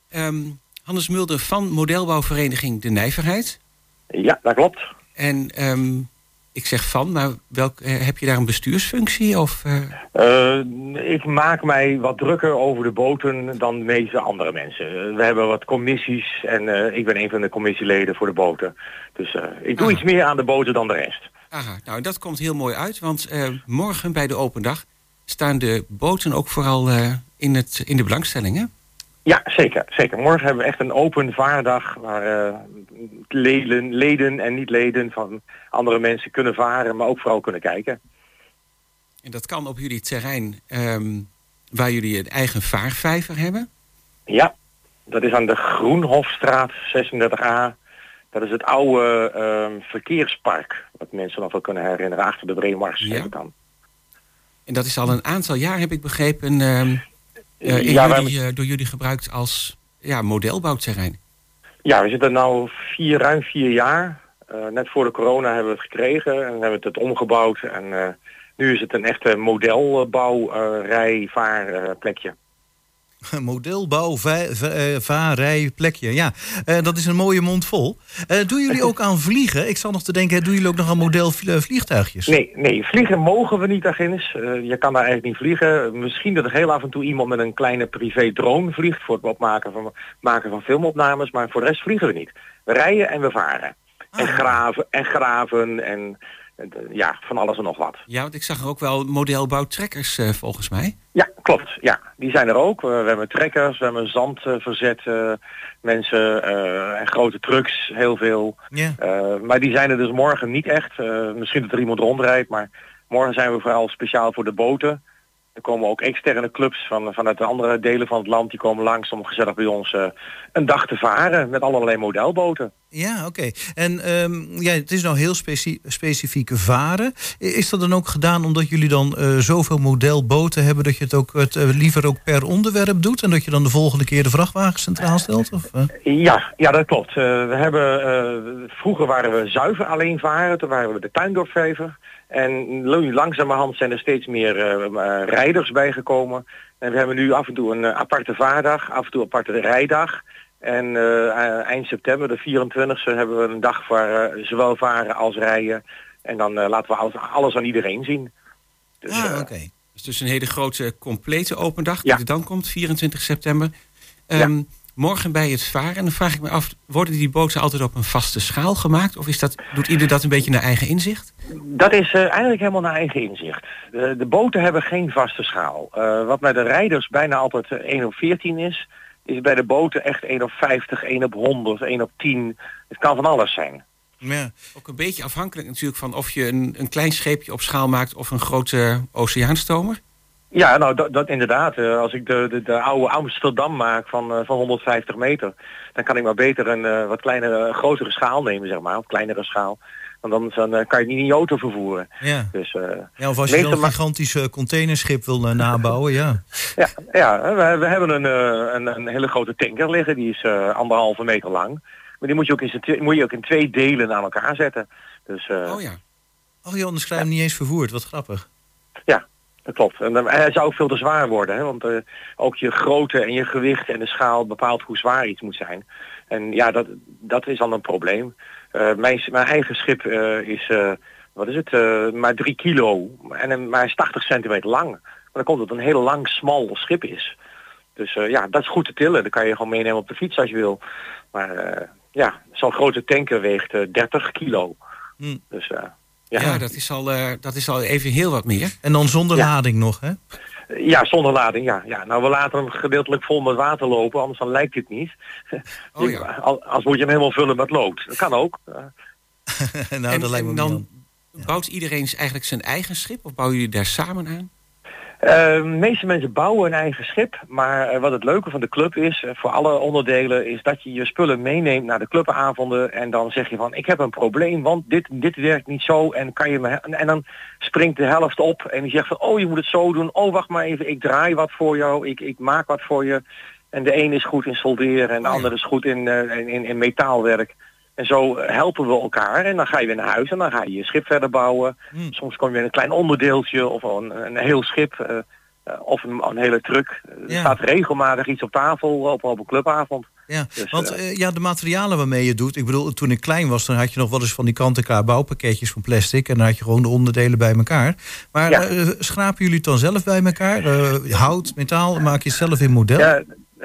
Ehm, Hannes Mulder van modelbouwvereniging De Nijverheid. Ja, dat klopt. En ehm, ik zeg van, maar welk, eh, heb je daar een bestuursfunctie? Of, eh, Eh, ik maak mij wat drukker over de boten dan de meeste andere mensen. We hebben wat commissies en ik ben een van de commissieleden voor de boten. Dus ik doe Ah. iets meer aan de boten dan de rest. aha, nou, dat komt heel mooi uit. Want morgen bij de open dag staan de boten ook vooral in, het, in de belangstelling, hè? Ja, zeker, zeker. Morgen hebben we echt een open vaardag waar eh, leden, leden en niet-leden van andere mensen kunnen varen, maar ook vooral kunnen kijken. En dat kan op jullie terrein ehm, waar jullie een eigen vaarvijver hebben. Ja, dat is aan de Groenhofstraat 36a. Dat is het oude ehm, verkeerspark, wat mensen nog wel kunnen herinneren, achter de Breemars. Ja. het dan. En dat is al een aantal jaar, heb ik begrepen, in Ja, we jullie, eh, door jullie gebruikt als ja, modelbouwterrein. Ja, we zitten nu vier, ruim vier jaar. Eh, net voor de corona hebben we het gekregen en hebben we het omgebouwd. En eh, nu is het een echte modelbouwrijvaarplekje. [laughs] Modelbouw, va- va- eh, plekje. Ja, eh, dat is een mooie mond vol. Eh, doen jullie ook aan vliegen? Ik zal nog te denken, doen jullie ook nog aan model vlie- vliegtuigjes? Nee, nee, vliegen mogen we niet. Eh, je kan daar eigenlijk niet vliegen. Misschien dat er heel af en toe iemand met een kleine privé drone vliegt voor het opmaken van, maken van filmopnames, maar voor de rest vliegen we niet. We rijden en we varen. En Ah. graven en graven en ja, van alles en nog wat. Ja, want ik zag er ook wel modelbouwtrekkers eh, volgens mij. Ja, klopt. Ja, die zijn er ook. We, hebben trekkers, we hebben zandverzet, eh, mensen eh, en grote trucks, heel veel. Ja. Eh, maar die zijn er dus morgen niet echt. Eh, misschien dat er iemand rondrijdt, maar morgen zijn we vooral speciaal voor de boten. Er komen ook externe clubs van, vanuit de andere delen van het land. Die komen langs om gezellig bij ons eh, een dag te varen met allerlei modelboten. Ja, oké. En ehm, ja, het is nou heel specifieke varen. Is dat dan ook gedaan omdat jullie dan eh, zoveel modelboten hebben... dat je het ook het, eh, liever ook per onderwerp doet... en dat je dan de volgende keer de vrachtwagen centraal stelt? Of, eh? Ja, ja, dat klopt. We hebben, vroeger waren we zuiver alleen varen, toen waren we de tuindorfvever. En langzamerhand zijn er steeds meer rijders bijgekomen. En we hebben nu af en toe een aparte vaardag, af en toe een aparte rijdag. En eh, eh, eind september, de 24e, hebben we een dag waar eh, zowel varen als rijden. En dan laten we alles, alles aan iedereen zien. Dus, ah, oké. Het is dus een hele grote, complete open dag die Ja. er dan komt, 24 september. Ehm, Morgen bij het varen, en dan vraag ik me af, worden die boten altijd op een vaste schaal gemaakt? Of is dat, doet ieder dat een beetje naar eigen inzicht? Dat is eigenlijk helemaal naar eigen inzicht. De, de boten hebben geen vaste schaal. Wat bij de rijders bijna altijd eh, 1 op 14 is, is bij de boten echt 1 op 50, 1 op 100, 1 op 10. Het kan van alles zijn. Ja. Ook een beetje afhankelijk natuurlijk van of je een, een klein scheepje op schaal maakt of een grote oceaanstomer. Ja, nou dat, dat inderdaad. Eh, als ik de, de, de oude Amsterdam maak van, eh, van 150 meter, dan kan ik maar beter een eh, wat kleinere, grotere schaal nemen, zeg maar, of kleinere schaal. Want dan, dan eh, kan je het niet in je auto vervoeren. Ja. Dus eh, ja, of als je dan een gigantisch eh, containerschip wil nabouwen, ja. Ja, ja we, we hebben een, een, een hele grote tanker liggen, die is anderhalve meter lang. Maar die moet je ook in, twee- moet je ook in twee delen aan elkaar zetten. Dus Oh ja. Oh joh, anders krijg je hem niet eens vervoerd. Wat grappig. ja, dat klopt. En dan- hij zou ook veel te zwaar worden, hè, want ook je grootte en je gewicht en de schaal bepaalt hoe zwaar iets moet zijn. En ja, dat, dat is dan een probleem. Eh, mijn, mijn eigen schip eh, is, eh, wat is het, maar drie kilo en een- maar is 80 centimeter lang. Maar dan komt het een heel lang, smal schip is. Dus ja, dat is goed te tillen. Dan kan je gewoon meenemen op de fiets als je wil. Maar ja, zo'n grote tanker weegt eh, 30 kilo. Hm. Dus Ja, Ja, dat, is al, eh, dat is al even heel wat meer. En dan zonder Ja. lading nog, hè? Ja zonder lading, ja. ja. Nou, we laten hem gedeeltelijk vol met water lopen, anders dan lijkt het niet. [laughs] Oh ja. al- Als moet je hem helemaal vullen met lood. Dat kan ook. Eh, [laughs] nou, en, dat lijkt me dan aan. bouwt iedereen eigenlijk zijn eigen schip of bouwen jullie daar samen aan? Eh, de meeste mensen bouwen een eigen schip, maar eh, wat het leuke van de club is, eh, voor alle onderdelen, is dat je je spullen meeneemt naar de clubavonden en dan zeg je van ik heb een probleem, want dit, dit werkt niet zo en kan je me en dan springt de helft op en die zegt van oh je moet het zo doen, oh wacht maar even, ik draai wat voor jou, ik, ik maak wat voor je. En de een is goed in solderen en de ander is goed in, eh, in, in, in metaalwerk. En zo eh, helpen we elkaar en dan ga je weer naar huis en dan ga je je schip verder bouwen. Hmm. Soms kom je in een klein onderdeeltje of een, een heel schip eh, eh, of een, een hele truck. Er Ja. staat regelmatig iets op tafel op, op een clubavond. Ja, Dus, want eh, eh, ja, de materialen waarmee je doet. Ik bedoel, toen ik klein was, dan had je nog wel eens van die kant-en-klaar bouwpakketjes van plastic. En dan had je gewoon de onderdelen bij elkaar. Maar Ja. eh, schrapen jullie het dan zelf bij elkaar? Eh, hout, metaal, maak je het zelf in model? Ja,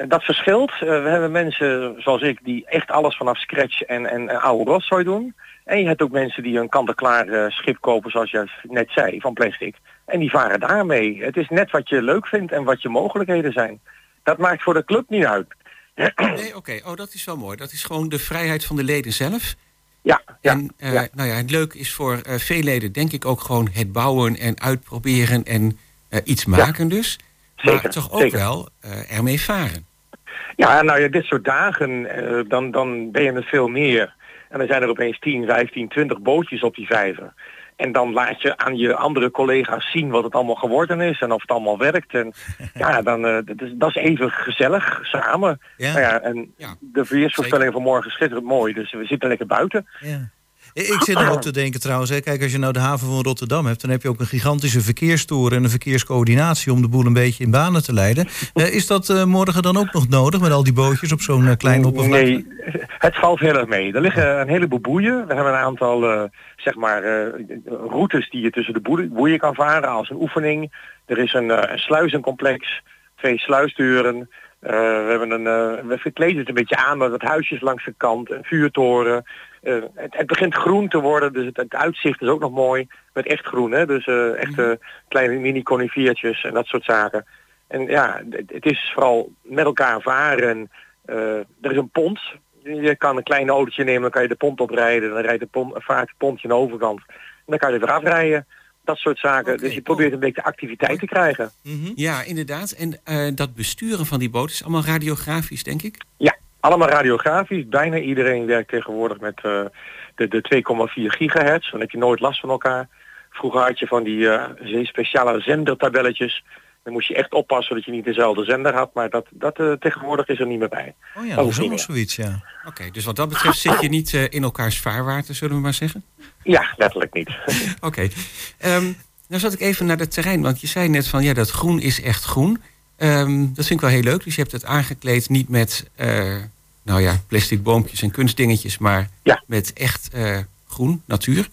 dat verschilt. Eh, we hebben mensen zoals ik die echt alles vanaf scratch en, en, en oude rotzooi doen. En je hebt ook mensen die een kant-en-klaar eh, schip kopen zoals je net zei, van plastic. En die varen daarmee. Het is net wat je leuk vindt en wat je mogelijkheden zijn. Dat maakt voor de club niet uit. Nee, oké. Oh, dat is wel mooi. Dat is gewoon de vrijheid van de leden zelf. Ja, ja, en eh, ja. Nou ja, het leuke is voor eh, veel leden denk ik ook gewoon het bouwen en uitproberen en eh, iets maken dus. Maar Zeker, toch ook zeker. wel eh, ermee varen. Ja, nou ja, dit soort dagen, eh, dan, dan ben je met veel meer. En dan zijn er opeens 10, 15, 20 bootjes op die vijver. En dan laat je aan je andere collega's zien wat het allemaal geworden is en of het allemaal werkt. En [laughs] ja, dan, eh, dat, is, dat is even gezellig, samen. Ja. Nou ja, en Ja, de weersvoorspelling van morgen is schitterend mooi, dus we zitten lekker buiten. Ja. Ik zit er ook te [clears throat] denken trouwens, hè, kijk als je nou de haven van Rotterdam hebt... dan heb je ook een gigantische verkeerstoren en een verkeerscoördinatie... om de boel een beetje in banen te leiden. Eh, is dat eh, morgen dan ook nog nodig met al die bootjes op zo'n eh, klein oppervlakte? Nee, het valt heel erg mee. Er liggen een heleboel boeien. We hebben een aantal zeg maar, routes die je tussen de boeien, kan varen als een oefening. Er is een, een sluizencomplex, twee sluisdeuren. We, hebben een, we verkleden het een beetje aan met wat huisjes langs de kant, een vuurtoren. Eh, het, het begint groen te worden, dus het, het uitzicht is ook nog mooi. Met echt groen, hè? dus eh echt eh, kleine mini-conifiertjes en dat soort zaken. En ja, het, het is vooral met elkaar varen. Er is een pont. Je kan een klein autootje nemen, dan kan je de pont oprijden. Dan rijdt de pont, vaart het pontje aan de overkant. En dan kan je er weer afrijden. Dat soort zaken. Dus je probeert een beetje activiteit te krijgen. Mhm. Ja, inderdaad. En dat besturen van die boot is allemaal radiografisch, denk ik. Ja, allemaal radiografisch. Bijna iedereen werkt tegenwoordig met eh, de, de 2,4 gigahertz. Dan heb je nooit last van elkaar. Vroeger had je van die eh, speciale zendertabelletjes. Dan moest je echt oppassen dat je niet dezelfde zender had. Maar dat, dat eh, tegenwoordig is er niet meer bij. Oh ja, Dat is ook zoiets, ja. Oké, dus wat dat betreft zit je niet in elkaars vaarwater, zullen we maar zeggen. Ja, letterlijk niet. [laughs] [laughs] Oké. Ehm, nou zat ik even naar het terrein, want je zei net van ja, dat groen is echt groen. Ehm, dat vind ik wel heel leuk. Dus je hebt het aangekleed niet met, nou ja, plastic boompjes en kunstdingetjes, maar Ja. met echt eh, groen, natuur.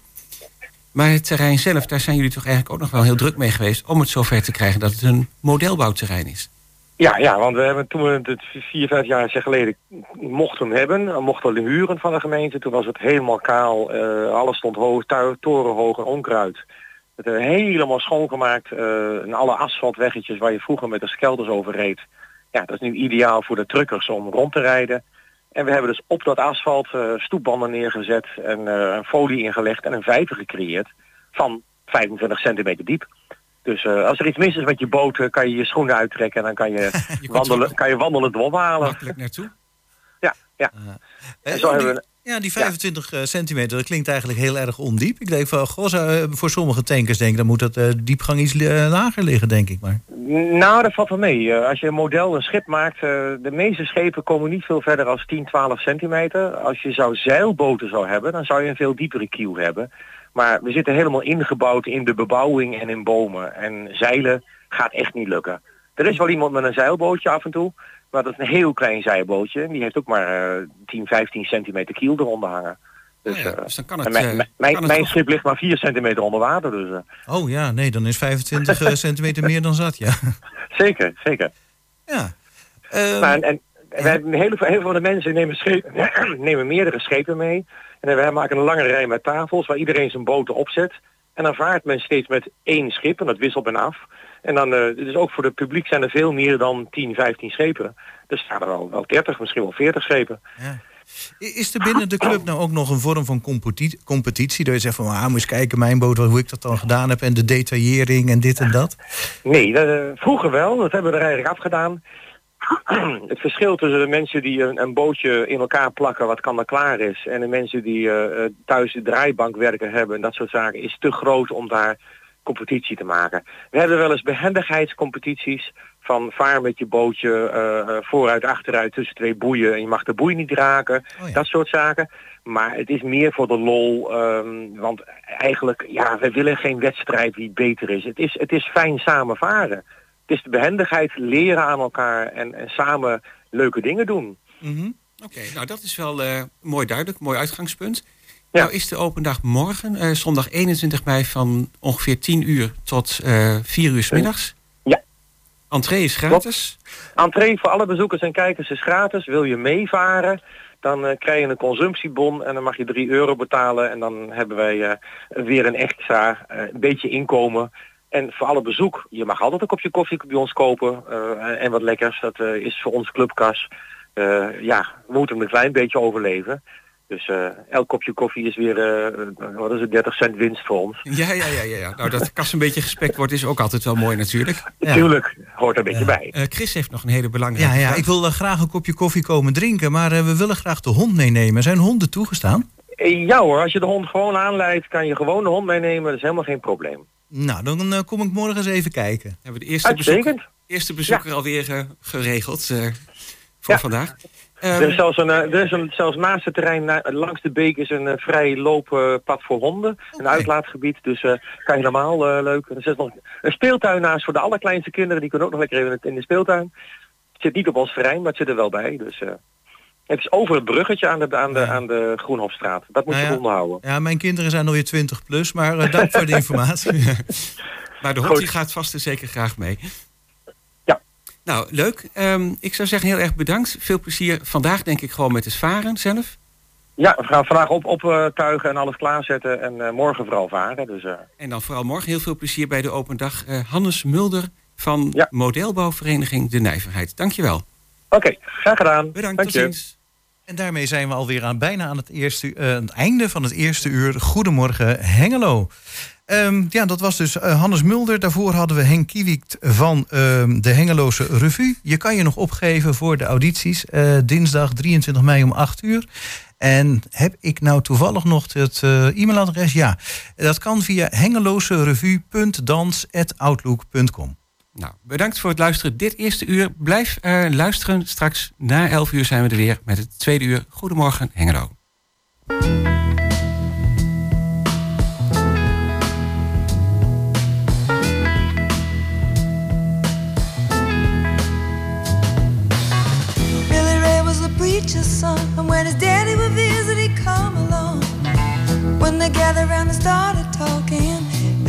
Maar het terrein zelf, daar zijn jullie toch eigenlijk ook nog wel heel druk mee geweest om het zover te krijgen dat het een modelbouwterrein is. Ja, ja, want we hebben toen we het vier, vijf jaar geleden mochten hebben, mochten we huren van de gemeente. Toen was het helemaal kaal, eh, alles stond hoog, torenhoog en onkruid. Het hebben we helemaal schoongemaakt eh, en alle asfaltweggetjes waar je vroeger met de skelders over reed. Ja, dat is nu ideaal voor de truckers om rond te rijden. En we hebben dus op dat asfalt eh, stoepbanden neergezet en eh, een folie ingelegd en een vijver gecreëerd van 25 centimeter diep. Dus eh, als er iets mis is met je boot, kan je je schoenen uittrekken en dan kan je, [laughs] wandelen, kan je ophalen. makkelijk naartoe. Ja, ja. En zo hebben we- Ja, die 25 eh, centimeter, dat klinkt eigenlijk heel erg ondiep. Ik denk van, goh, zou, eh, voor sommige tankers denk ik, dan moet dat eh, diepgang iets lager liggen, denk ik maar. Nou, dat valt wel mee. Als je een model, een schip maakt, de meeste schepen komen niet veel verder als 10, 12 centimeter. Als je zou zeilboten zou hebben, dan zou je een veel diepere kiel hebben. Maar we zitten helemaal ingebouwd in de bebouwing en in bomen. En zeilen gaat echt niet lukken. Er is wel iemand met een zeilbootje af en toe, maar dat is een heel klein zeilbootje. En die heeft ook maar eh 10, 15 centimeter kiel eronder hangen. Dus, ja, eh, dus dan kan en het, mijn, eh, mijn- mijn, kan het mijn toch- schip ligt maar 4 centimeter onder water. Dus, eh, Oh ja, nee, dan is 25 eh, [laughs] centimeter meer dan zat, ja. zeker, zeker. ja. Ehm, Maar en, en wij heel, veel- heel veel van de mensen nemen, schepen, [clears throat] nemen meerdere schepen mee. En wij maken een lange rij met tafels waar iedereen zijn boten opzet. En dan vaart men steeds met één schip en dat wisselt men af. En dan, eh, dus ook voor het publiek zijn er veel meer dan 10, 15 schepen. Er staan er wel, wel 30, misschien wel 40 schepen. I- Is er binnen de club nou ook nog een vorm van competi- competitie? Dat je zegt van, ah, moet eens kijken, mijn boot, hoe ik dat dan gedaan heb... en de detaillering en dit en dat? Nee, dat, eh, vroeger wel. Dat hebben we er eigenlijk afgedaan. [clears throat] Het verschil tussen de mensen die een, een bootje in elkaar plakken wat kan er klaar is... en de mensen die eh, thuis de draaibank werken hebben en dat soort zaken... is te groot om daar competitie te maken. We hebben wel eens behendigheidscompetities van vaar met je bootje eh, eh, vooruit, achteruit tussen twee boeien... en je mag de boei niet raken, dat soort zaken. Maar het is meer voor de lol, ehm, want eigenlijk, ja, we willen geen wedstrijd wie beter is. Het is, het is fijn samen varen. Het is de behendigheid leren aan elkaar en, en samen leuke dingen doen. Oké, nou dat is wel eh, mooi duidelijk, mooi uitgangspunt. Nou is de open dag morgen, eh, zondag 21 mei van ongeveer 10 uur tot eh 4 uur 's middags. Ja. Entree is gratis. Entree voor alle bezoekers en kijkers is gratis. Wil je meevaren, dan eh, krijg je een consumptiebon en dan mag je 3 euro betalen. En dan hebben wij eh, weer een extra eh, een beetje inkomen. En voor alle bezoek, je mag altijd een kopje koffie bij ons kopen eh, en wat lekkers. Dat eh, is voor ons clubkas. Eh, ja, we moeten een klein beetje overleven. Dus eh, elk kopje koffie is weer, eh, wat is het, 30 cent winst voor ons. Ja, ja, ja, ja, ja. Nou, dat de kas een beetje gespekt wordt is ook altijd wel mooi natuurlijk. Natuurlijk, hoort er een beetje bij. Eh, Chris heeft nog een hele belangrijke Ja, ja, ik wil graag een kopje koffie komen drinken... maar eh, we willen graag de hond meenemen. Zijn honden toegestaan? Ja hoor, als je de hond gewoon aanleidt, kan je gewoon de hond meenemen. Dat is helemaal geen probleem. Nou, dan kom ik morgen eens even kijken. Hebben we de eerste Uitstekend. bezoeker, eerste bezoeker alweer eh, geregeld eh, voor vandaag. Ehm, er is zelfs, een, eh, er is een, zelfs naast het terrein langs de beek is een eh, vrij looppad voor honden. Een uitlaatgebied, dus eh, kan je normaal eh, leuk. Er zit nog een speeltuin naast voor de allerkleinste kinderen. Die kunnen ook nog lekker even in de- in de speeltuin. Het zit niet op ons terrein, maar het zit er wel bij. Dus, het is over het bruggetje aan de, aan de, aan de Groenhofstraat. Dat moet Nou je ja. onderhouden. Ja, mijn kinderen zijn alweer 20 plus, maar dank voor de [laughs] informatie. Maar de hond die gaat vast en zeker graag mee. Ja. Nou, leuk. Ehm, ik zou zeggen heel erg bedankt. Veel plezier vandaag denk ik gewoon met het varen zelf. Ja, we gaan vandaag op, optuigen en alles klaarzetten. En eh, morgen vooral varen. Dus, eh, En dan vooral morgen heel veel plezier bij de open dag. Eh, Hannes Mulder van modelbouwvereniging De Nijverheid. Dankjewel. Oké, graag gedaan. Bedankt, Dank tot ziens. En daarmee zijn we alweer aan, bijna aan het, eerste, eh, het einde van het eerste uur. Goedemorgen Hengelo. Ehm, ja, dat was dus eh, Hannes Mulder. Daarvoor hadden we Henk Kiewiekt van ehm, de Hengeloze Revue. Je kan je nog opgeven voor de audities. eh, dinsdag 23 mei om 8 uur. En heb ik nou toevallig nog het e-mailadres? Ja, dat kan via hengeloze-revue.dans.outlook.com. Nou, bedankt voor het luisteren dit eerste uur. Blijf eh, luisteren. Straks na 11 uur zijn we er weer met het tweede uur. Goedemorgen Hengelo. And when his daddy would visit, he'd come along. When they gathered around and started talking,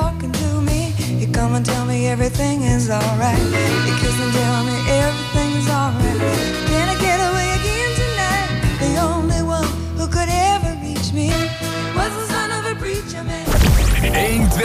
Talking to me, he come and tell me everything is alright. He kiss and tell me everything is alright. Can I get away again tonight? The only one who could ever reach me was the son of a preacher man. 1, 2,